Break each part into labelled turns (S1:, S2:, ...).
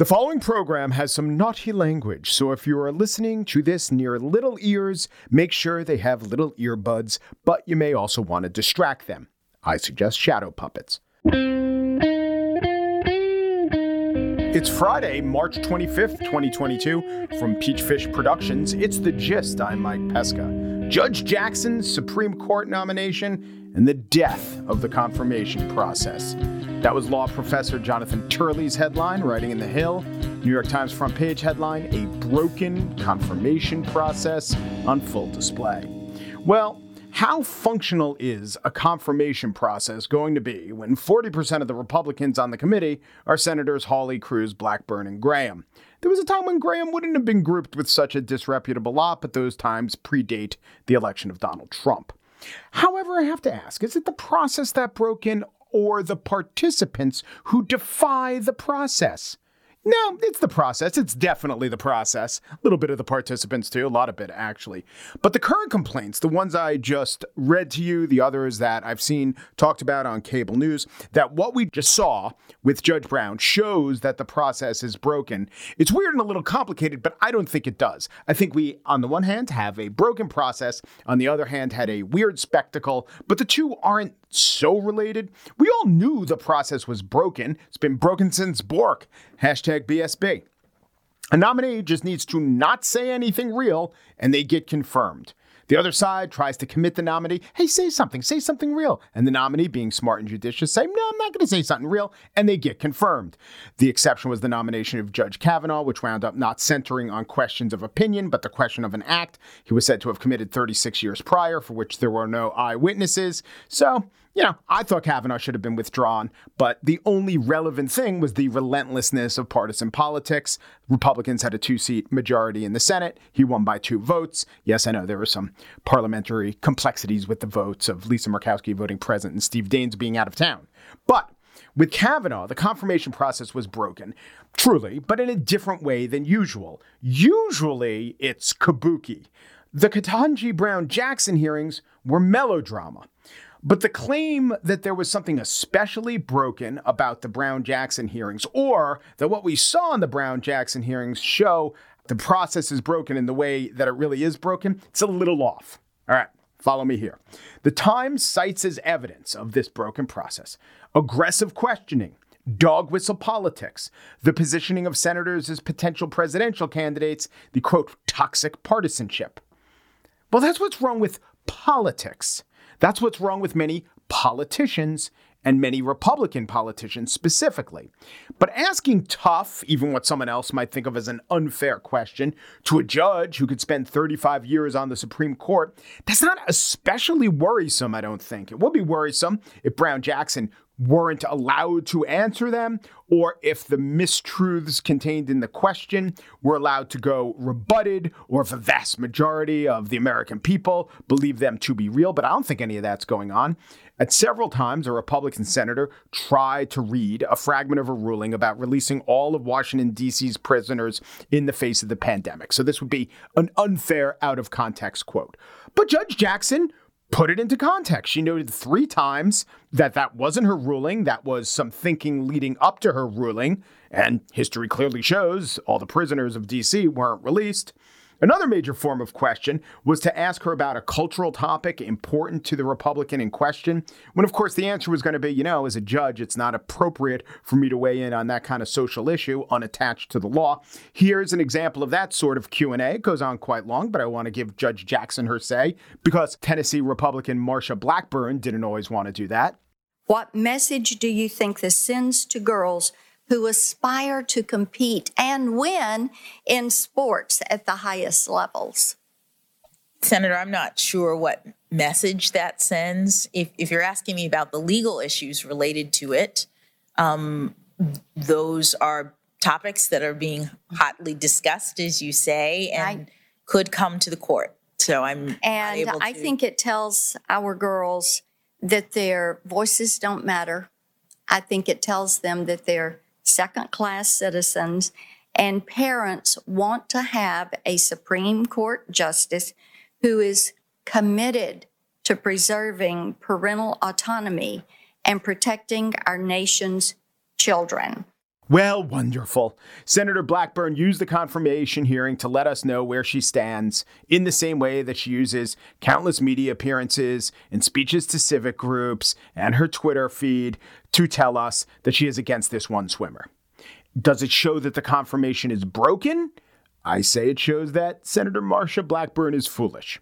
S1: The following program has some naughty language, so if you are listening to this near little ears, make sure they have little earbuds, but you may also want to distract them. I suggest shadow puppets. It's Friday, March 25th, 2022. From Peachfish Productions, it's The Gist. I'm Mike Pesca. Judge Jackson's Supreme Court nomination and the death of the confirmation process. That was law professor Jonathan Turley's headline, writing in The Hill. New York Times front page headline A broken confirmation process on full display. Well, how functional is a confirmation process going to be when 40% of the Republicans on the committee are Senators Hawley, Cruz, Blackburn, and Graham? There was a time when Graham wouldn't have been grouped with such a disreputable lot, but those times predate the election of Donald Trump. However, I have to ask is it the process that broke in or the participants who defy the process? No, it's the process. It's definitely the process. A little bit of the participants, too. A lot of it, actually. But the current complaints, the ones I just read to you, the others that I've seen talked about on cable news, that what we just saw with Judge Brown shows that the process is broken. It's weird and a little complicated, but I don't think it does. I think we, on the one hand, have a broken process, on the other hand, had a weird spectacle, but the two aren't so related. We all knew the process was broken. It's been broken since Bork. Hashtag BSB. A nominee just needs to not say anything real and they get confirmed. The other side tries to commit the nominee. Hey, say something, say something real. And the nominee, being smart and judicious, say, no, I'm not going to say something real. And they get confirmed. The exception was the nomination of Judge Kavanaugh, which wound up not centering on questions of opinion, but the question of an act he was said to have committed 36 years prior, for which there were no eyewitnesses. So, you know, I thought Kavanaugh should have been withdrawn, but the only relevant thing was the relentlessness of partisan politics. Republicans had a two seat majority in the Senate. He won by two votes. Yes, I know there were some parliamentary complexities with the votes of Lisa Murkowski voting present and Steve Daines being out of town. But with Kavanaugh, the confirmation process was broken, truly, but in a different way than usual. Usually, it's kabuki. The Ketanji Brown Jackson hearings were melodrama. But the claim that there was something especially broken about the Brown Jackson hearings, or that what we saw in the Brown Jackson hearings show the process is broken in the way that it really is broken, it's a little off. All right, follow me here. The Times cites as evidence of this broken process aggressive questioning, dog whistle politics, the positioning of senators as potential presidential candidates, the quote, toxic partisanship. Well, that's what's wrong with politics. That's what's wrong with many politicians and many Republican politicians specifically. But asking tough, even what someone else might think of as an unfair question, to a judge who could spend 35 years on the Supreme Court, that's not especially worrisome, I don't think. It would be worrisome if Brown Jackson weren't allowed to answer them, or if the mistruths contained in the question were allowed to go rebutted, or if a vast majority of the American people believe them to be real. But I don't think any of that's going on. At several times, a Republican senator tried to read a fragment of a ruling about releasing all of Washington, D.C.'s prisoners in the face of the pandemic. So this would be an unfair, out of context quote. But Judge Jackson put it into context. She noted three times that that wasn't her ruling, that was some thinking leading up to her ruling, and history clearly shows all the prisoners of DC weren't released. Another major form of question was to ask her about a cultural topic important to the Republican in question, when of course the answer was going to be, you know, as a judge, it's not appropriate for me to weigh in on that kind of social issue unattached to the law. Here's an example of that sort of Q&A. It goes on quite long, but I want to give Judge Jackson her say because Tennessee Republican Marsha Blackburn didn't always want to do that.
S2: What message do you think this sends to girls who aspire to compete and win in sports at the highest levels?
S3: Senator, I'm not sure what message that sends. If, if you're asking me about the legal issues related to it, um, those are topics that are being hotly discussed, as you say, and I, could come to the court. So I'm
S2: and I think it tells our girls that their voices don't matter. I think it tells them that they're second class citizens, and parents want to have a Supreme Court justice who is committed to preserving parental autonomy and protecting our nation's children.
S1: Well, wonderful. Senator Blackburn used the confirmation hearing to let us know where she stands in the same way that she uses countless media appearances and speeches to civic groups and her Twitter feed to tell us that she is against this one swimmer. Does it show that the confirmation is broken? I say it shows that Senator Marsha Blackburn is foolish.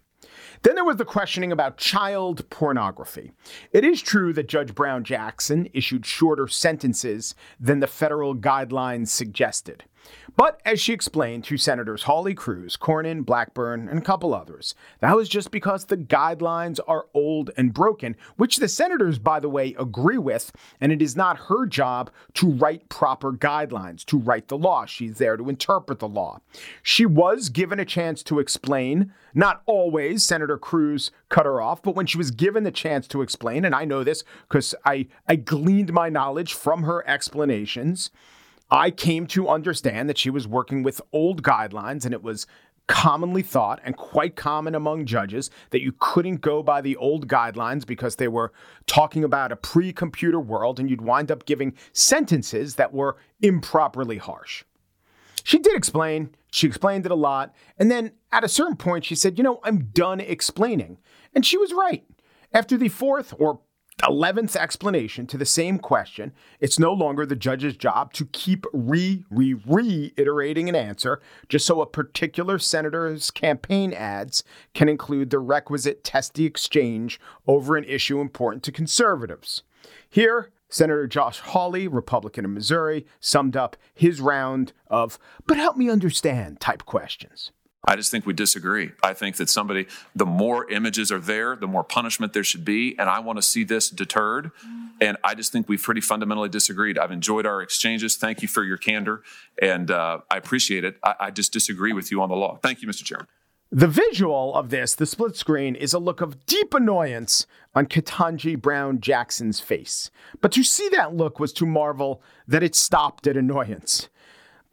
S1: Then there was the questioning about child pornography. It is true that Judge Brown Jackson issued shorter sentences than the federal guidelines suggested. But as she explained to Senators Hawley Cruz, Cornyn, Blackburn, and a couple others, that was just because the guidelines are old and broken, which the senators, by the way, agree with, and it is not her job to write proper guidelines, to write the law. She's there to interpret the law. She was given a chance to explain. Not always, Senator Cruz cut her off, but when she was given the chance to explain, and I know this because I, I gleaned my knowledge from her explanations. I came to understand that she was working with old guidelines and it was commonly thought and quite common among judges that you couldn't go by the old guidelines because they were talking about a pre computer world and you'd wind up giving sentences that were improperly harsh. She did explain, she explained it a lot, and then at a certain point she said, You know, I'm done explaining. And she was right. After the fourth or 11th explanation to the same question, it's no longer the judge's job to keep re, re, reiterating an answer just so a particular senator's campaign ads can include the requisite testy exchange over an issue important to conservatives. Here, Senator Josh Hawley, Republican of Missouri, summed up his round of, but help me understand type questions.
S4: I just think we disagree. I think that somebody, the more images are there, the more punishment there should be. And I want to see this deterred. And I just think we've pretty fundamentally disagreed. I've enjoyed our exchanges. Thank you for your candor. And uh, I appreciate it. I, I just disagree with you on the law. Thank you, Mr. Chairman.
S1: The visual of this, the split screen, is a look of deep annoyance on Ketanji Brown Jackson's face. But to see that look was to marvel that it stopped at annoyance.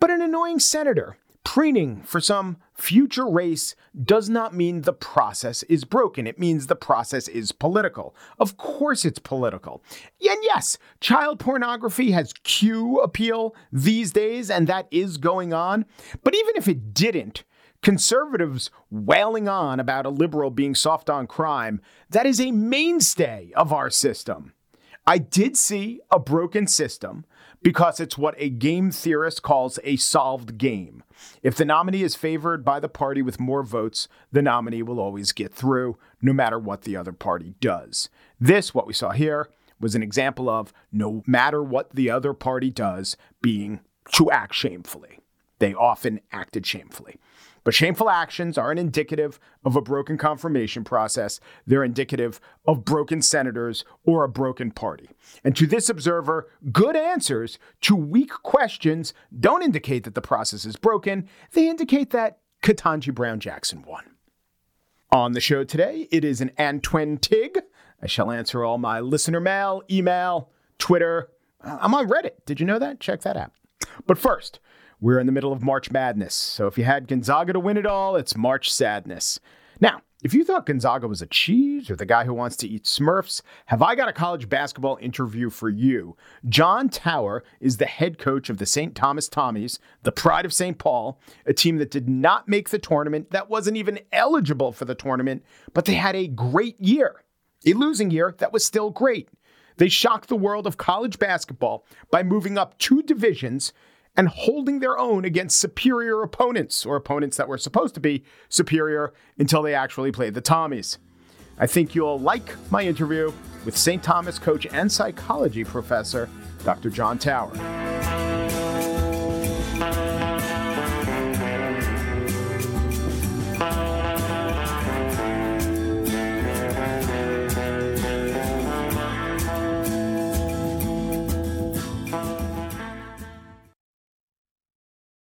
S1: But an annoying senator preening for some future race does not mean the process is broken. It means the process is political. Of course, it's political. And yes, child pornography has Q appeal these days, and that is going on. But even if it didn't, conservatives wailing on about a liberal being soft on crime, that is a mainstay of our system. I did see a broken system because it's what a game theorist calls a solved game. If the nominee is favored by the party with more votes, the nominee will always get through, no matter what the other party does. This, what we saw here, was an example of no matter what the other party does, being to act shamefully. They often acted shamefully. But shameful actions aren't indicative of a broken confirmation process. They're indicative of broken senators or a broken party. And to this observer, good answers to weak questions don't indicate that the process is broken. They indicate that Ketanji Brown Jackson won. On the show today, it is an Antwentig. I shall answer all my listener mail, email, Twitter. Uh, I'm on Reddit. Did you know that? Check that out. But first, we're in the middle of March Madness, so if you had Gonzaga to win it all, it's March Sadness. Now, If you thought Gonzaga was a cheese or the guy who wants to eat Smurfs, have I got a college basketball interview for you? John Tauer is the head coach of the St. Thomas Tommies, the pride of St. Paul, a team that did not make the tournament, that wasn't even eligible for the tournament, but they had a great year. A losing year that was still great. They shocked the world of college basketball by moving up two divisions and holding their own against superior opponents or opponents that were supposed to be superior until they actually played the Tommies. I think you'll like my interview with St. Thomas coach and psychology professor, Dr. John Tauer.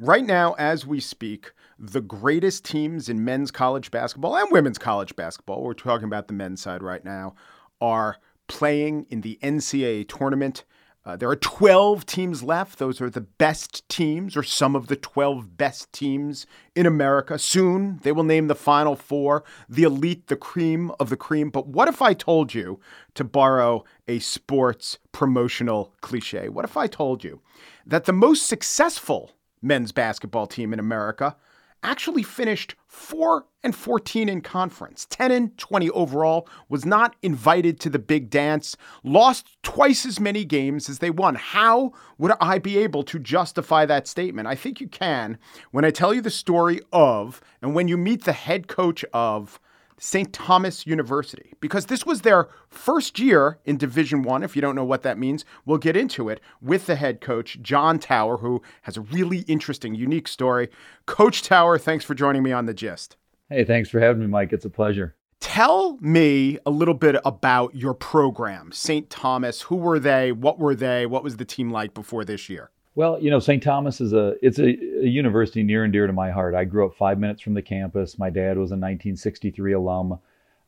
S1: Right now, as we speak, the greatest teams in men's college basketball and women's college basketball, we're talking about the men's side right now, are playing in the NCAA tournament. Uh, there are 12 teams left. Those are the best teams, or some of the 12 best teams in America. Soon they will name the final four, the elite, the cream of the cream. But what if I told you, to borrow a sports promotional cliche, what if I told you that the most successful men's basketball team in America actually finished 4 and 14 in conference, 10 and 20 overall, was not invited to the big dance, lost twice as many games as they won. How would I be able to justify that statement? I think you can when I tell you the story of and when you meet the head coach of St. Thomas University because this was their first year in Division 1 if you don't know what that means. We'll get into it with the head coach John Tauer who has a really interesting unique story. Coach Tauer thanks for joining me on the gist.
S5: Hey thanks for having me Mike. It's a pleasure.
S1: Tell me a little bit about your program St. Thomas. Who were they? What were they? What was the team like before this year
S5: well, you know, St. Thomas is a it's a, a, university near and dear to my heart. I grew up five minutes from the campus. My dad was a 1963 alum.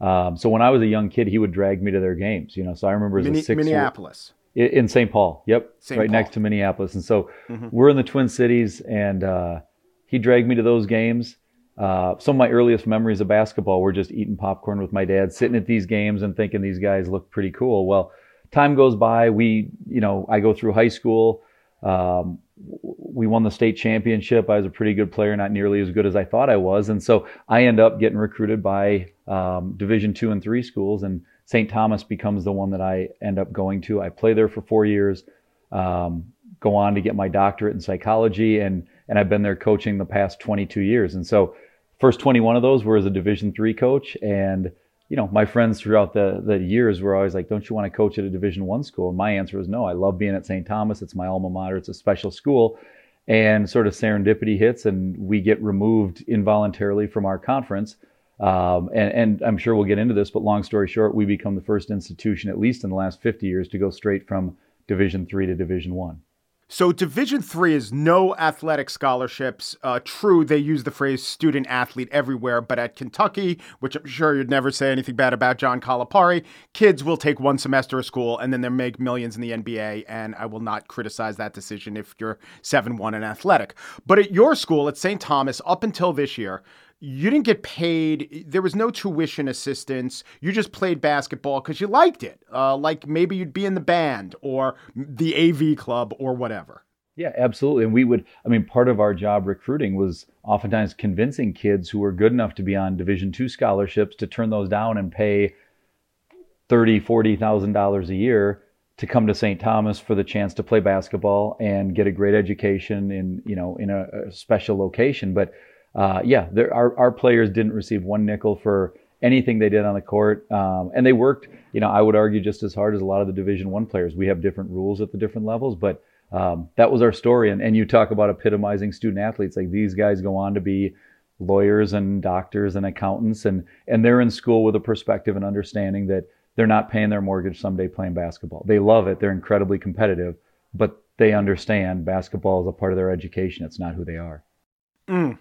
S5: Um, so when I was a young kid, he would drag me to their games. You know, so I remember as
S1: Mini-
S5: a six
S1: Minneapolis
S5: in St. Paul. Yep,
S1: St.
S5: right
S1: Paul.
S5: next to Minneapolis. And so mm-hmm. we're in the Twin Cities, and uh, he dragged me to those games. Uh, some of my earliest memories of basketball were just eating popcorn with my dad, sitting at these games and thinking these guys look pretty cool. Well, time goes by. We, you know, I go through high school. Um, we won the state championship. I was a pretty good player, not nearly as good as I thought I was, and so I end up getting recruited by um, Division two and three schools, and St. Thomas becomes the one that I end up going to. I play there for four years, um, go on to get my doctorate in psychology, and and I've been there coaching the past 22 years, and so first 21 of those were as a Division three coach, and you know, my friends throughout the the years were always like, "Don't you want to coach at a Division One school?" And my answer was no. I love being at St. Thomas. It's my alma mater. It's a special school, and sort of serendipity hits, and we get removed involuntarily from our conference. Um, and, and I'm sure we'll get into this, but long story short, we become the first institution, at least in the last 50 years, to go straight from Division Three to Division One.
S1: So Division Three is no athletic scholarships. Uh, true, they use the phrase student athlete everywhere, but at Kentucky, which I'm sure you'd never say anything bad about John Calipari, kids will take one semester of school and then they make millions in the NBA. And I will not criticize that decision if you're seven one and athletic. But at your school, at St. Thomas, up until this year, you didn't get paid. There was no tuition assistance. You just played basketball because you liked it. Uh, like maybe you'd be in the band or the AV club or whatever.
S5: Yeah, absolutely. And we would, I mean, part of our job recruiting was oftentimes convincing kids who were good enough to be on Division two scholarships to turn those down and pay thirty, forty thousand dollars a year to come to St. Thomas for the chance to play basketball and get a great education in, you know, in a, a special location. But uh, yeah, there, our, our players didn't receive one nickel for anything they did on the court. Um, and they worked, you know, I would argue just as hard as a lot of the division one players. We have different rules at the different levels, but um, that was our story. And, and you talk about epitomizing student athletes. Like these guys go on to be lawyers and doctors and accountants, and and they're in school with a perspective and understanding that they're not paying their mortgage someday playing basketball. They love it. They're incredibly competitive, but they understand basketball is a part of their education. It's not who they are.
S1: Mm.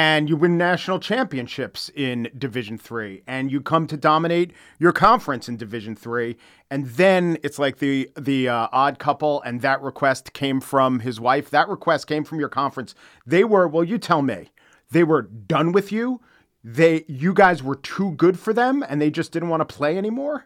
S1: And you win national championships in Division Three, and you come to dominate your conference in Division Three, and then it's like the the uh, odd couple, and that request came from his wife. That request came from your conference. They were well, you tell me, they were done with you. They you guys were too good for them, and they just didn't want to play anymore.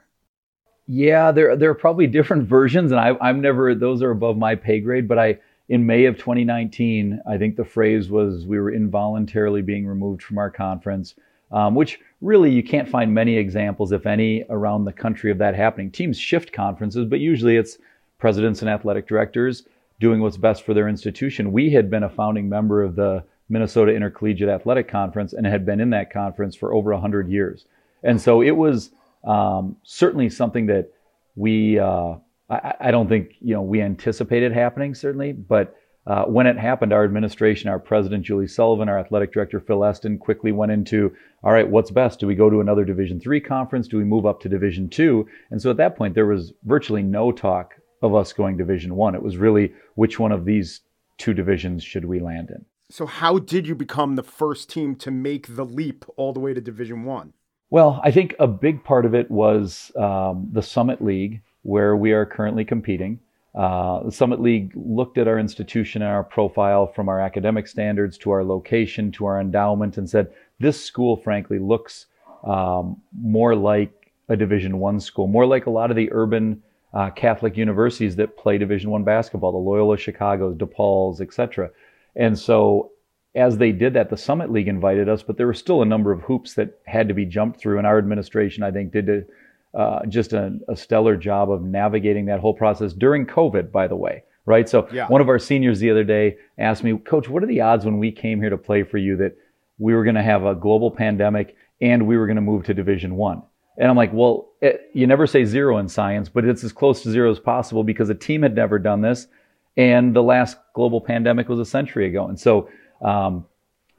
S5: Yeah, there there are probably different versions, and I, I'm never those are above my pay grade, but I in May of 2019, I think the phrase was we were involuntarily being removed from our conference, um, which really you can't find many examples, if any, around the country of that happening. Teams shift conferences, but usually it's presidents and athletic directors doing what's best for their institution. We had been a founding member of the Minnesota Intercollegiate Athletic Conference and had been in that conference for over 100 years. And so it was um, certainly something that we uh, I, I, don't think you know we anticipated happening certainly, but uh, when it happened, our administration, our president Julie Sullivan, our athletic director Phil Esten, quickly went into all right, what's best? Do we go to another Division three conference? Do we move up to Division two? And so at that point, there was virtually no talk of us going Division one. It was really which one of these two divisions should we land in.
S1: So how did you become the first team to make the leap all the way to Division one?
S5: Well, I think a big part of it was um, the Summit League where we are currently competing. Uh, the Summit League looked at our institution and our profile from our academic standards to our location to our endowment and said, this school, frankly, looks um, more like a Division One school, more like a lot of the urban uh, Catholic universities that play Division One basketball, the Loyola Chicago's, DePaul's, etc. And so, as they did that, the Summit League invited us, but there were still a number of hoops that had to be jumped through, and our administration, I think, did uh, just a, a, stellar job of navigating that whole process during COVID, by the way. Right. So yeah. one of our seniors the other day asked me, Coach, what are the odds when we came here to play for you that we were going to have a global pandemic and we were going to move to Division One? And I'm like, well, it, you never say zero in science, but it's as close to zero as possible because a team had never done this, and the last global pandemic was a century ago. And so um,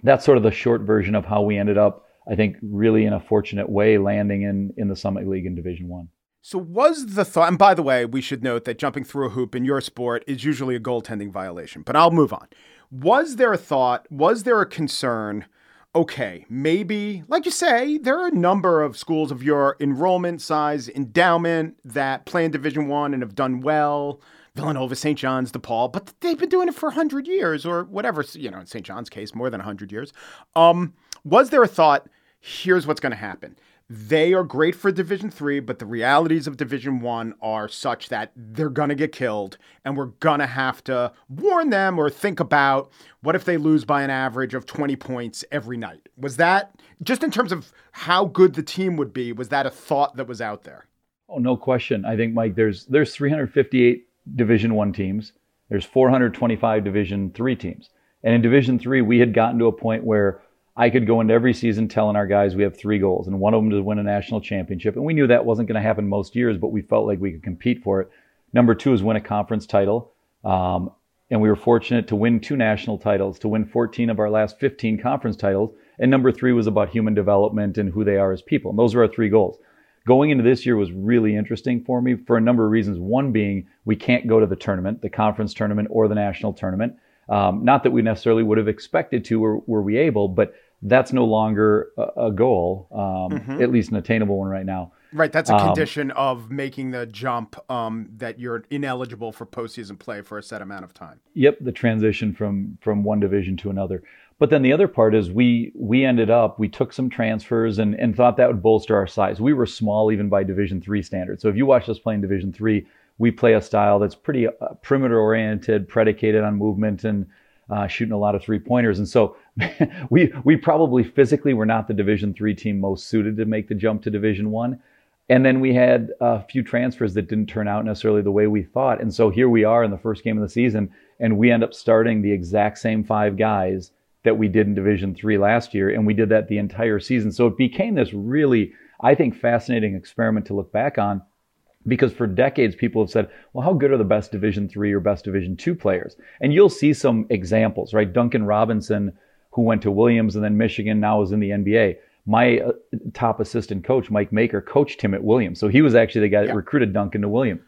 S5: that's sort of the short version of how we ended up I think really in a fortunate way landing in in the Summit League in Division One.
S1: So was the thought, and by the way, we should note that jumping through a hoop in your sport is usually a goaltending violation, but I'll move on. Was there a thought, was there a concern, okay, maybe, like you say, there are a number of schools of your enrollment size, endowment that play in Division One and have done well. Villanova, St. John's, DePaul, but they've been doing it for 100 years or whatever, you know, in St. John's case, more than 100 years. Um, was there a thought, here's what's going to happen? They are great for Division 3, but the realities of Division 1 are such that they're going to get killed and we're going to have to warn them or think about what if they lose by an average of 20 points every night? Was that just in terms of how good the team would be, was that a thought that was out there?
S5: Oh, no question. I think Mike there's there's 358 Division 1 teams. There's 425 Division 3 teams. And in Division 3, we had gotten to a point where I could go into every season telling our guys we have three goals, and one of them to win a national championship. And we knew that wasn't going to happen most years, but we felt like we could compete for it. Number two is win a conference title. Um, and we were fortunate to win two national titles, to win 14 of our last 15 conference titles. And number three was about human development and who they are as people. And those were our three goals. Going into this year was really interesting for me for a number of reasons. One being we can't go to the tournament, the conference tournament or the national tournament. Um, not that we necessarily would have expected to, or were we able, but that's no longer a, a goal, um, mm-hmm. at least an attainable one right now.
S1: Right, that's a um, condition of making the jump um, that you're ineligible for postseason play for a set amount of time.
S5: Yep, the transition from from one division to another. But then the other part is we we ended up we took some transfers and, and thought that would bolster our size. We were small even by Division three standards. So if you watch us play in Division three, we play a style that's pretty uh, perimeter oriented, predicated on movement and uh, shooting a lot of three pointers. And so we we probably physically were not the Division three team most suited to make the jump to Division one. And then we had a few transfers that didn't turn out necessarily the way we thought. And so here we are in the first game of the season, and we end up starting the exact same five guys that we did in Division three last year, and we did that the entire season. So it became this really, I think, fascinating experiment to look back on because for decades people have said well how good are the best division 3 or best division 2 players and you'll see some examples right duncan robinson who went to Williams and then Michigan, now is in the NBA. My uh, top assistant coach, Mike Maker, coached him at Williams. So he was actually the guy that
S1: Yeah.
S5: recruited Duncan to Williams.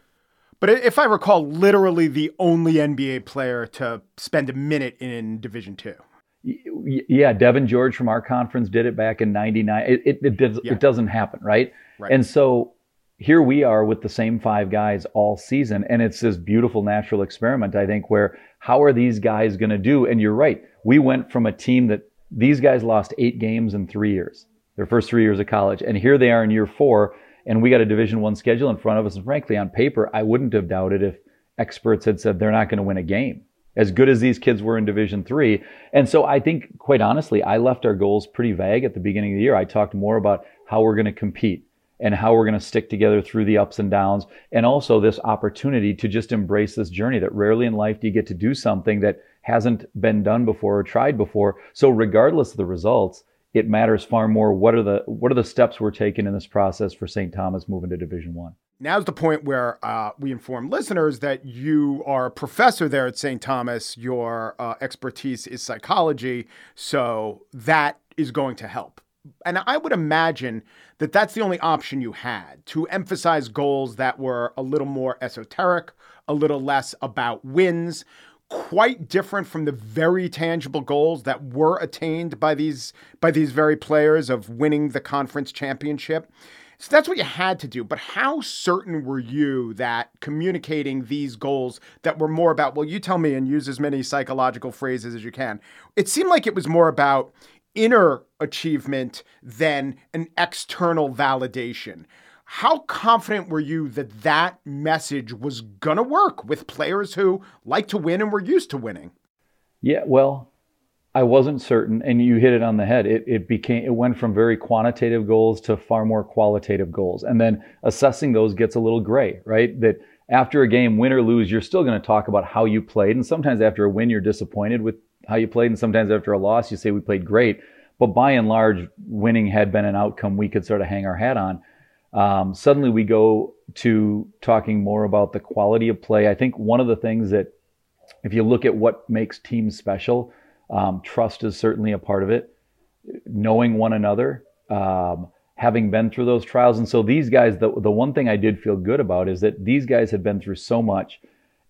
S1: But if I recall, literally the only NBA player to spend a minute in Division Two.
S5: Y- Yeah, Devean George from our conference did it back in '99. It it, it, does,
S1: Yeah.
S5: it doesn't happen, right?
S1: Right.
S5: And so here we are with the same five guys all season, and it's this beautiful natural experiment. I think where how are these guys going to do? And you're right, we went from a team that these guys lost eight games in three years, their first three years of college, and here they are in year four, and we got a Division One schedule in front of us. And frankly, on paper, I wouldn't have doubted if experts had said they're not going to win a game as good as these kids were in division three and so i think quite honestly i left our goals pretty vague at the beginning of the year i talked more about how we're going to compete and how we're going to stick together through the ups and downs and also this opportunity to just embrace this journey that rarely in life do you get to do something that hasn't been done before or tried before so regardless of the results it matters far more what are the what are the steps we're taking in this process for st thomas moving to division one
S1: Now's the point where uh, we inform listeners that you are a professor there at St. Thomas. Your uh, expertise is psychology, so that is going to help. And I would imagine that that's the only option you had to emphasize goals that were a little more esoteric, a little less about wins, quite different from the very tangible goals that were attained by these by these very players of winning the conference championship. So that's what you had to do. But how certain were you that communicating these goals that were more about, well, you tell me and use as many psychological phrases as you can? It seemed like it was more about inner achievement than an external validation. How confident were you that that message was going to work with players who like to win and were used to winning?
S5: Yeah, well, I wasn't certain, and you hit it on the head. It, it became it went from very quantitative goals to far more qualitative goals, and then assessing those gets a little gray, right? That after a game, win or lose, you're still going to talk about how you played, and sometimes after a win, you're disappointed with how you played, and sometimes after a loss, you say we played great. But by and large, winning had been an outcome we could sort of hang our hat on. Um, suddenly, we go to talking more about the quality of play. I think one of the things that, if you look at what makes teams special, um, trust is certainly a part of it. Knowing one another, um, having been through those trials, and so these guys, the the one thing I did feel good about is that these guys had been through so much,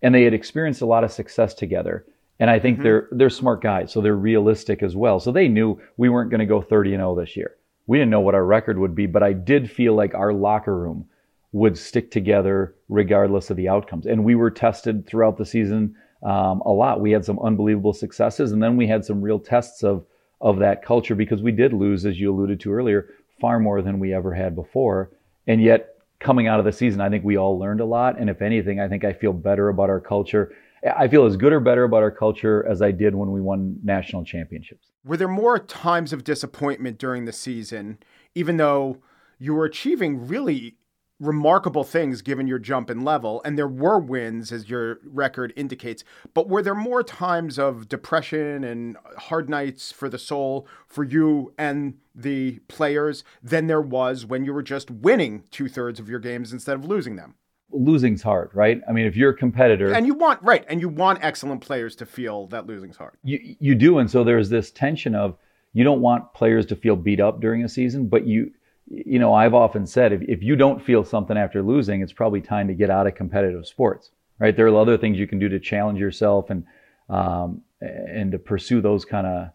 S5: and they had experienced a lot of success together. And I think they're they're smart guys, so they're realistic as well. So they knew we weren't going to go 30 and 0 this year. We didn't know what our record would be, but I did feel like our locker room would stick together regardless of the outcomes. And we were tested throughout the season um, a lot. We had some unbelievable successes, and then we had some real tests of of that culture because we did lose, as you alluded to earlier, far more than we ever had before. And yet, coming out of the season, I think we all learned a lot. And if anything, I think I feel better about our culture. I feel as good or better about our culture as I did when we won national championships.
S1: Were there more times of disappointment during the season, even though you were achieving really remarkable things given your jump in level, and there were wins, as your record indicates, but were there more times of depression and hard nights for the soul for you and the players than there was when you were just winning two thirds of your games instead of losing them?
S5: Losing's hard, right? I mean, if you're a competitor,
S1: And you want, right, and you want excellent players to feel that losing's hard.
S5: you you do and so there's this tension of you don't want players to feel beat up during a season but you you know i've often said if, if you don't feel something after losing it's probably time to get out of competitive sports right there are other things you can do to challenge yourself and um, and to pursue those kind of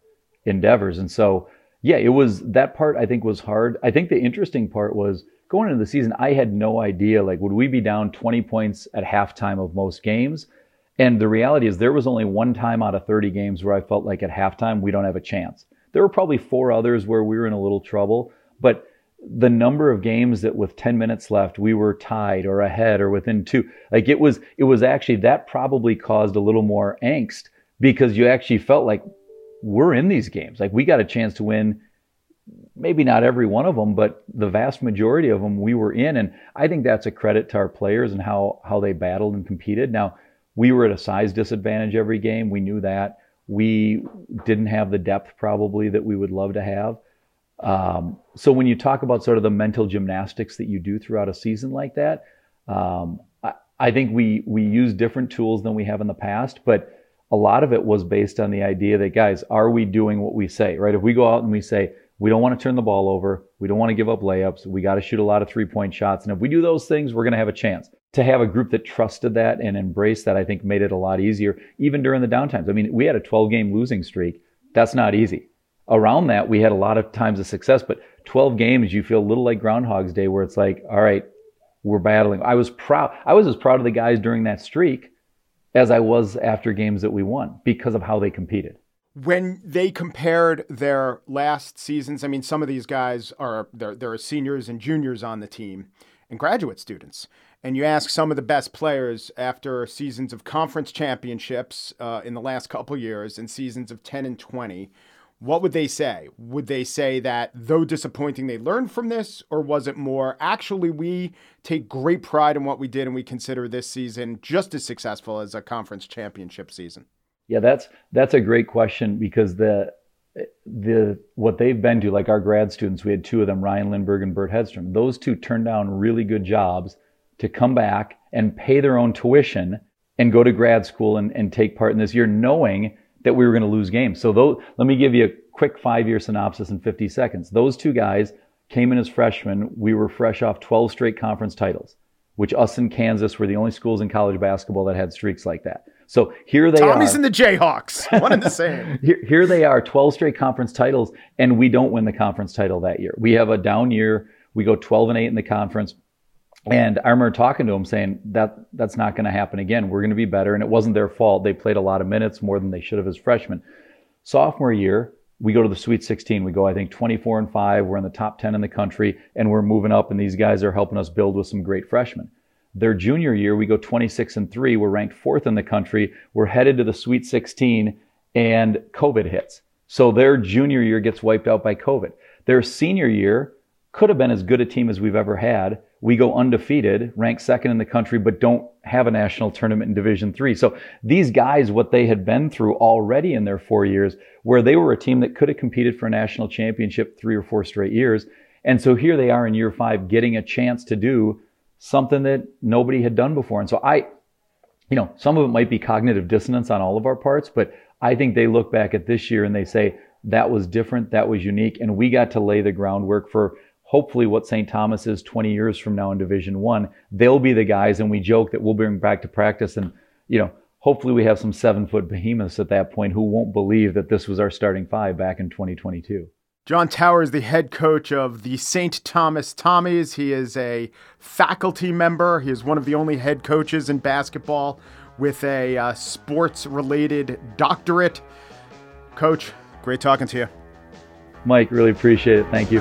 S5: endeavors and so yeah it was that part i think was hard i think the interesting part was going into the season i had no idea like would we be down 20 points at halftime of most games and the reality is, there was only one time out of 30 games where I felt like at halftime we don't have a chance. There were probably four others where we were in a little trouble, but the number of games that with 10 minutes left we were tied or ahead or within two, like it was, it was actually that probably caused a little more angst because you actually felt like we're in these games. Like we got a chance to win maybe not every one of them, but the vast majority of them we were in. And I think that's a credit to our players and how, how they battled and competed. Now, we were at a size disadvantage every game. We knew that. We didn't have the depth probably that we would love to have. Um, so when you talk about sort of the mental gymnastics that you do throughout a season like that, um, I, I think we we use different tools than we have in the past. But a lot of it was based on the idea that guys, are we doing what we say, right? If we go out and we say, we don't want to turn the ball over, we don't want to give up layups, we got to shoot a lot of three point shots. And if we do those things, we're going to have a chance. To have a group that trusted that and embraced that, I think made it a lot easier, even during the downtimes. I mean, we had a 12 game losing streak. That's not easy. Around that, we had a lot of times of success, but 12 games, you feel a little like Groundhog's Day, where it's like, all right, we're battling. I was proud. I was as proud of the guys during that streak as I was after games that we won because of how they competed.
S1: When they compared their last seasons, I mean, some of these guys are there. There are seniors and juniors on the team, and graduate students. And you ask some of the best players after seasons of conference championships uh, in the last couple years and seasons of ten and twenty what would they say? Would they say that though disappointing, they learned from this, or was it more actually we take great pride in what we did and we consider this season just as successful as a conference championship season?
S5: Yeah, that's that's a great question because the the what they've been to, like our grad students, we had two of them, Ryan Lindberg and Bert Hedstrom. Those two turned down really good jobs to come back and pay their own tuition and go to grad school and, and take part in this year, knowing that we were going to lose games. So those, let me give you a quick five year synopsis in 50 seconds. Those two guys came in as freshmen. We were fresh off 12 straight conference titles, which us and Kansas were the only schools in college basketball that had streaks like that. So here they
S1: Tommies
S5: are.
S1: Tommies and the Jayhawks, one and the same.
S5: here, here they are, 12 straight conference titles, and we don't win the conference title that year. We have a down year. We go 12 and 8 in the conference. And I remember talking to him saying that that's not going to happen again. We're going to be better. And it wasn't their fault. They played a lot of minutes more than they should have as freshmen. Sophomore year, we go to the Sweet 16. We go, I think, 24 and 5. We're in the top 10 in the country, and we're moving up, and these guys are helping us build with some great freshmen. Their junior year, we go 26 and 3. We're ranked fourth in the country. We're headed to the Sweet 16, and COVID hits. So their junior year gets wiped out by COVID. Their senior year could have been as good a team as we've ever had we go undefeated, ranked second in the country, but don't have a national tournament in Division Three. So these guys, what they had been through already in their four years, where they were a team that could have competed for a national championship three or four straight years. And so here they are in year five, getting a chance to do something that nobody had done before. And so I, you know, some of it might be cognitive dissonance on all of our parts, but I think they look back at this year and they say, that was different, that was unique, and we got to lay the groundwork for hopefully what St. Thomas is 20 years from now in Division One, they'll be the guys, and we joke that we'll bring back to practice, and you know, hopefully we have some seven foot behemoths at that point who won't believe that this was our starting five back in 2022.
S1: John Tauer is the head coach of the St. Thomas Tommies. He is a faculty member. He is one of the only head coaches in basketball with a uh, sports related doctorate. Coach, great talking to you.
S5: Mike, really appreciate it. Thank you.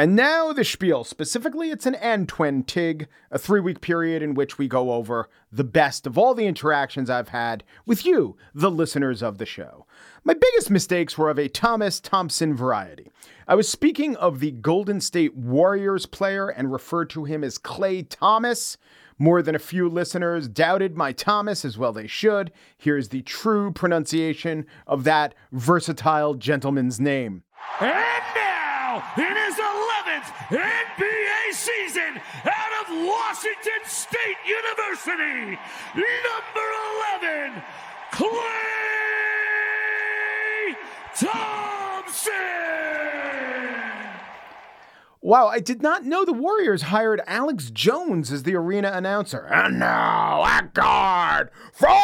S1: And now the spiel. Specifically, it's an Antwentig, a three week period in which we go over the best of all the interactions I've had with you, the listeners of the show. My biggest mistakes were of a Thomas Thompson variety. I was speaking of the Golden State Warriors player and referred to him as Clay Thomas. More than a few listeners doubted my Thomas, as well they should. Here's the true pronunciation of that versatile gentleman's name.
S6: Now, in his 11th NBA season out of Washington State University, number 11, Klay Thompson.
S1: Wow, I did not know the Warriors hired Alex Jones as the arena announcer. And now, at guard,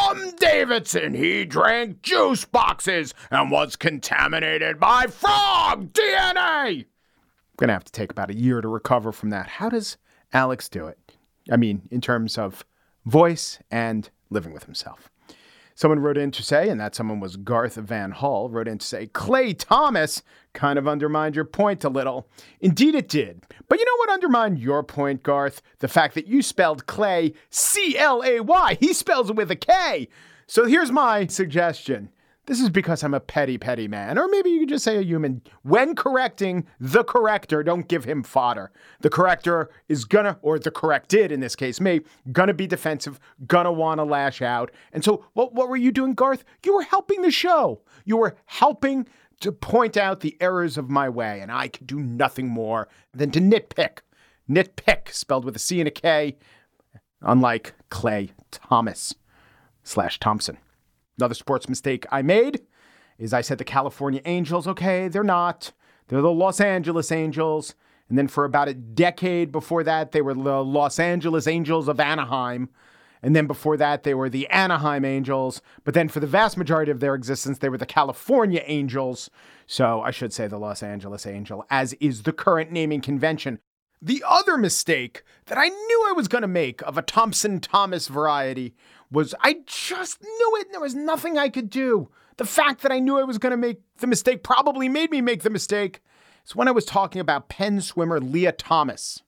S1: from Davidson, he drank juice boxes and was contaminated by frog DNA. I'm going to have to take about a year to recover from that. How does Alex do it? I mean, in terms of voice and living with himself. Someone wrote in to say, and that someone was Garth Van Hull, wrote in to say, Clay Thomas kind of undermined your point a little. Indeed, it did. But you know what undermined your point, Garth? The fact that you spelled Clay C L A Y. He spells it with a K. So here's my suggestion this is because I'm a petty, petty man. Or maybe you could just say a human. When correcting the corrector, don't give him fodder. The corrector is gonna, or the corrected in this case, me, gonna be defensive, gonna wanna lash out. And so, what, what were you doing, Garth? You were helping the show. You were helping to point out the errors of my way. And I could do nothing more than to nitpick. Nitpick, spelled with a C and a K, unlike Clay Thomas slash Thompson. Another sports mistake I made is I said the California Angels, okay, they're not. They're the Los Angeles Angels. And then for about a decade before that, they were the Los Angeles Angels of Anaheim. And then before that, they were the Anaheim Angels. But then for the vast majority of their existence, they were the California Angels. So I should say the Los Angeles Angel, as is the current naming convention. The other mistake that I knew I was going to make of a Thompson Thomas variety was I just knew it. There was nothing I could do. The fact that I knew I was going to make the mistake probably made me make the mistake. It's when I was talking about Penn swimmer Lia Thomas.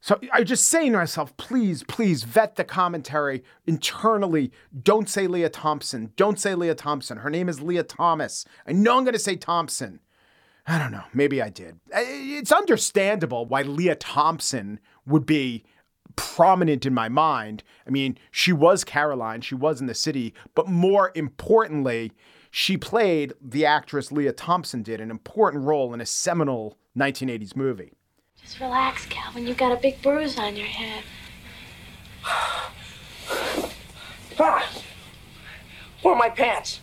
S1: So I was just saying to myself, please, please vet the commentary internally. Don't say Lea Thompson. Don't say Lea Thompson. Her name is Lia Thomas. I know I'm going to say Thompson. I don't know. Maybe I did. It's understandable why Lea Thompson would be prominent in my mind. I mean, she was Caroline, she was in the city, but more importantly, she played the actress Lea Thompson did an important role in a seminal 1980s movie.
S7: Just relax, Calvin. You've got a big bruise on your head.
S8: ah! Where are my pants?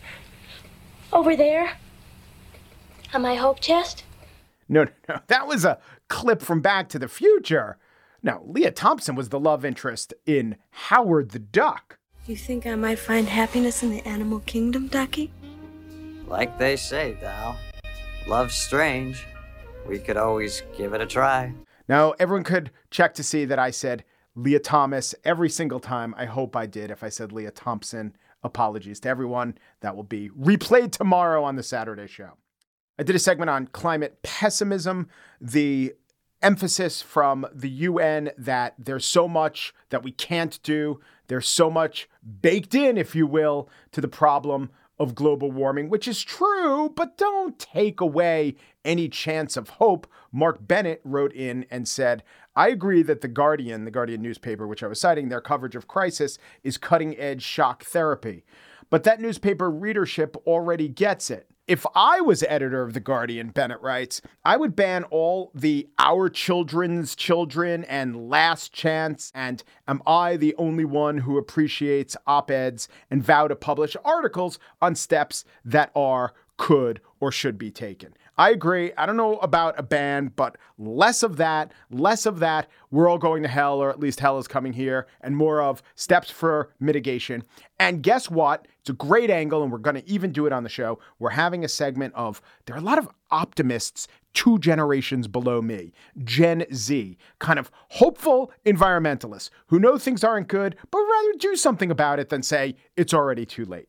S7: Over there. On my hope chest?
S1: No, no, no. That was a clip from Back to the Future. Now, Lea Thompson was the love interest in Howard the Duck.
S7: You think I might find happiness in the animal kingdom, Ducky?
S9: Like they say, Dal. Love's strange. We could always give it a try.
S1: Now, everyone could check to see that I said Lia Thomas every single time. I hope I did. If I said Lea Thompson, apologies to everyone. That will be replayed tomorrow on the Saturday show. I did a segment on climate pessimism, the emphasis from the UN that there's so much that we can't do. There's so much baked in, if you will, to the problem of global warming, which is true, but don't take away any chance of hope. Mark Bennett wrote in and said, I agree that The Guardian, the Guardian newspaper, which I was citing, their coverage of crisis is cutting edge shock therapy. But that newspaper readership already gets it. If I was editor of The Guardian, Bennett writes, I would ban all the Our Children's Children and Last Chance and Am I the Only One Who Appreciates op eds and vow to publish articles on steps that are, could, or should be taken. I agree. I don't know about a ban, but less of that, less of that. We're all going to hell, or at least hell is coming here, and more of steps for mitigation. And guess what? It's a great angle, and we're going to even do it on the show. We're having a segment of there are a lot of optimists two generations below me, Gen Z, kind of hopeful environmentalists who know things aren't good, but rather do something about it than say it's already too late.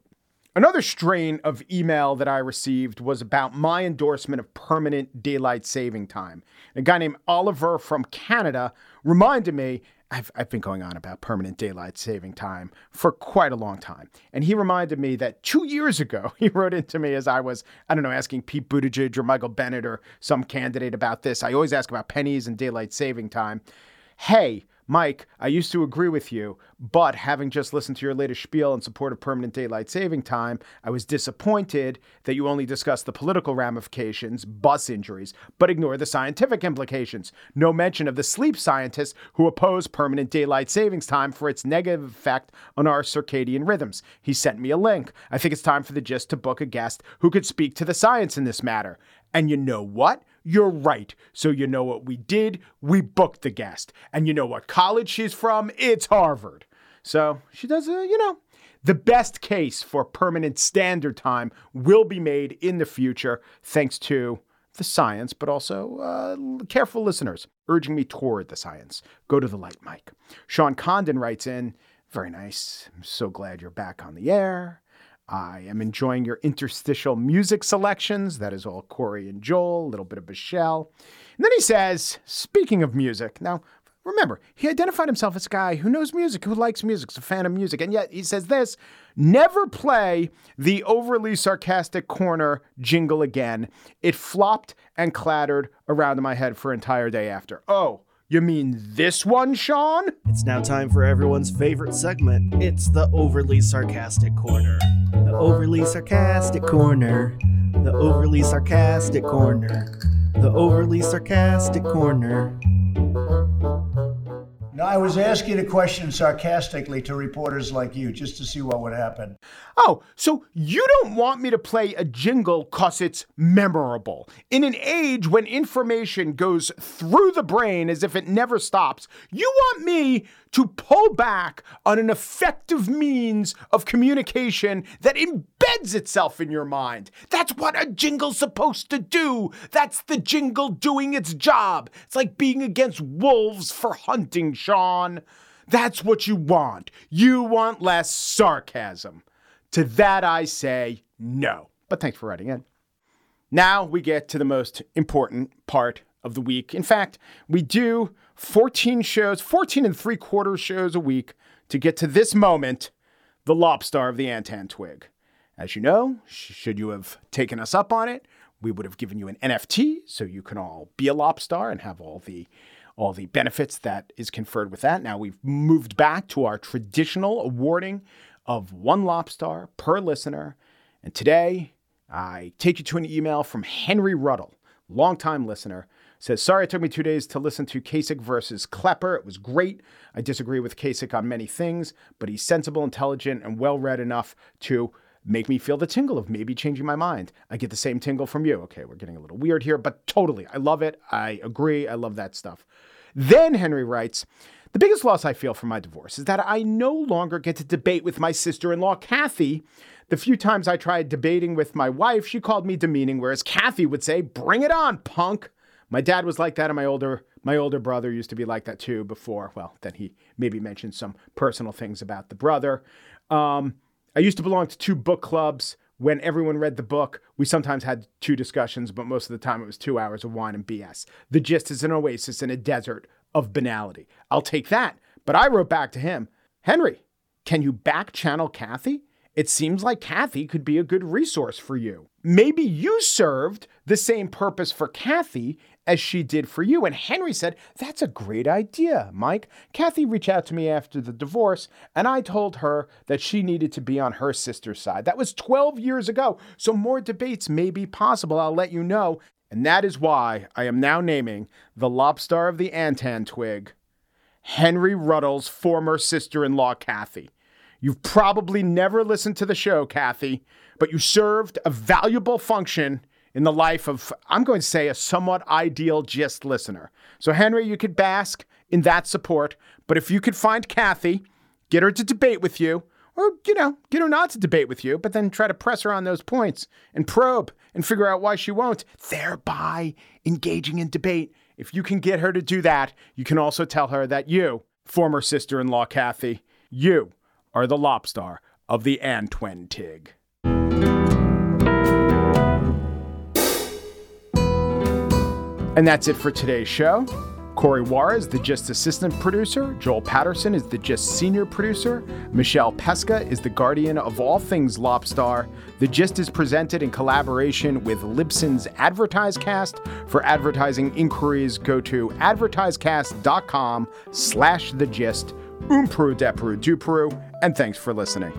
S1: Another strain of email that I received was about my endorsement of permanent daylight saving time. A guy named Oliver from Canada reminded me I've, I've been going on about permanent daylight saving time for quite a long time. And he reminded me that two years ago, he wrote into me as I was, I don't know, asking Pete Buttigieg or Michael Bennet or some candidate about this. I always ask about pennies and daylight saving time. Hey, Mike, I used to agree with you, but having just listened to your latest spiel in support of permanent daylight saving time, I was disappointed that you only discussed the political ramifications, bus injuries, but ignore the scientific implications. No mention of the sleep scientists who oppose permanent daylight savings time for its negative effect on our circadian rhythms. He sent me a link. I think it's time for the gist to book a guest who could speak to the science in this matter. And you know what? You're right. So you know what we did? We booked the guest. And you know what college she's from? It's Harvard. So she does, a, you know, the best case for permanent standard time will be made in the future thanks to the science, but also uh, careful listeners urging me toward the science. Go to the light, Mike. Sean Condon writes in, very nice. I'm so glad you're back on the air. I am enjoying your interstitial music selections. That is all Corey and Joel, a little bit of Michelle. And then he says, speaking of music, now remember, he identified himself as a guy who knows music, who likes music, is a fan of music. And yet he says this never play the overly sarcastic corner jingle again. It flopped and clattered around in my head for an entire day after. Oh, you mean this one, Sean?
S10: It's now time for everyone's favorite segment. It's the overly sarcastic corner. The overly sarcastic corner. The overly sarcastic corner. The overly sarcastic corner.
S11: No, I was asking a question sarcastically to reporters like you just to see what would happen.
S1: Oh, so you don't want me to play a jingle because it's memorable. In an age when information goes through the brain as if it never stops, you want me to pull back on an effective means of communication that embeds itself in your mind. That's what a jingle's supposed to do. That's the jingle doing its job. It's like being against wolves for hunting, Sean. That's what you want. You want less sarcasm. To that I say no. But thanks for writing in. Now we get to the most important part of the week. In fact, we do 14 shows, 14 and three quarter shows a week to get to this moment, the Lobstar of the Antwentig. As you know, should you have taken us up on it, we would have given you an NFT so you can all be a Lobstar and have all the all the benefits that is conferred with that. Now we've moved back to our traditional awarding of one Lobstar per listener. And today I take you to an email from Henry Ruddle, longtime listener, says, Sorry it took me two days to listen to Kasich versus Klepper. It was great. I disagree with Kasich on many things, but he's sensible, intelligent, and well read enough to make me feel the tingle of maybe changing my mind. I get the same tingle from you. Okay, we're getting a little weird here, but totally. I love it. I agree. I love that stuff. Then Henry writes, the biggest loss I feel from my divorce is that I no longer get to debate with my sister in law, Kathy. The few times I tried debating with my wife, she called me demeaning, whereas Kathy would say, Bring it on, punk. My dad was like that, and my older my older brother used to be like that too. Before, well, then he maybe mentioned some personal things about the brother. Um, I used to belong to two book clubs. When everyone read the book, we sometimes had two discussions, but most of the time it was two hours of wine and BS. The gist is an oasis in a desert of banality. I'll take that. But I wrote back to him, Henry, can you back channel Kathy? It seems like Kathy could be a good resource for you. Maybe you served the same purpose for Kathy as she did for you. And Henry said, That's a great idea, Mike. Kathy reached out to me after the divorce, and I told her that she needed to be on her sister's side. That was 12 years ago, so more debates may be possible. I'll let you know. And that is why I am now naming the Lobstar of the Antwentig Henry Ruddle's former sister in law, Kathy. You've probably never listened to the show, Kathy, but you served a valuable function in the life of, I'm going to say, a somewhat ideal gist listener. So, Henry, you could bask in that support, but if you could find Kathy, get her to debate with you, or, you know, get her not to debate with you, but then try to press her on those points and probe and figure out why she won't, thereby engaging in debate. If you can get her to do that, you can also tell her that you, former sister in law Kathy, you are the Lobstar of the Antwentig. And that's it for today's show. Corey Wara is the Gist assistant producer. Joel Patterson is the Gist senior producer. Michelle Pesca is the guardian of all things Lobstar. The Gist is presented in collaboration with Libsyn's AdvertiseCast. For advertising inquiries, go to advertisecast.com slash the gist. Umpru depru dupru, and thanks for listening.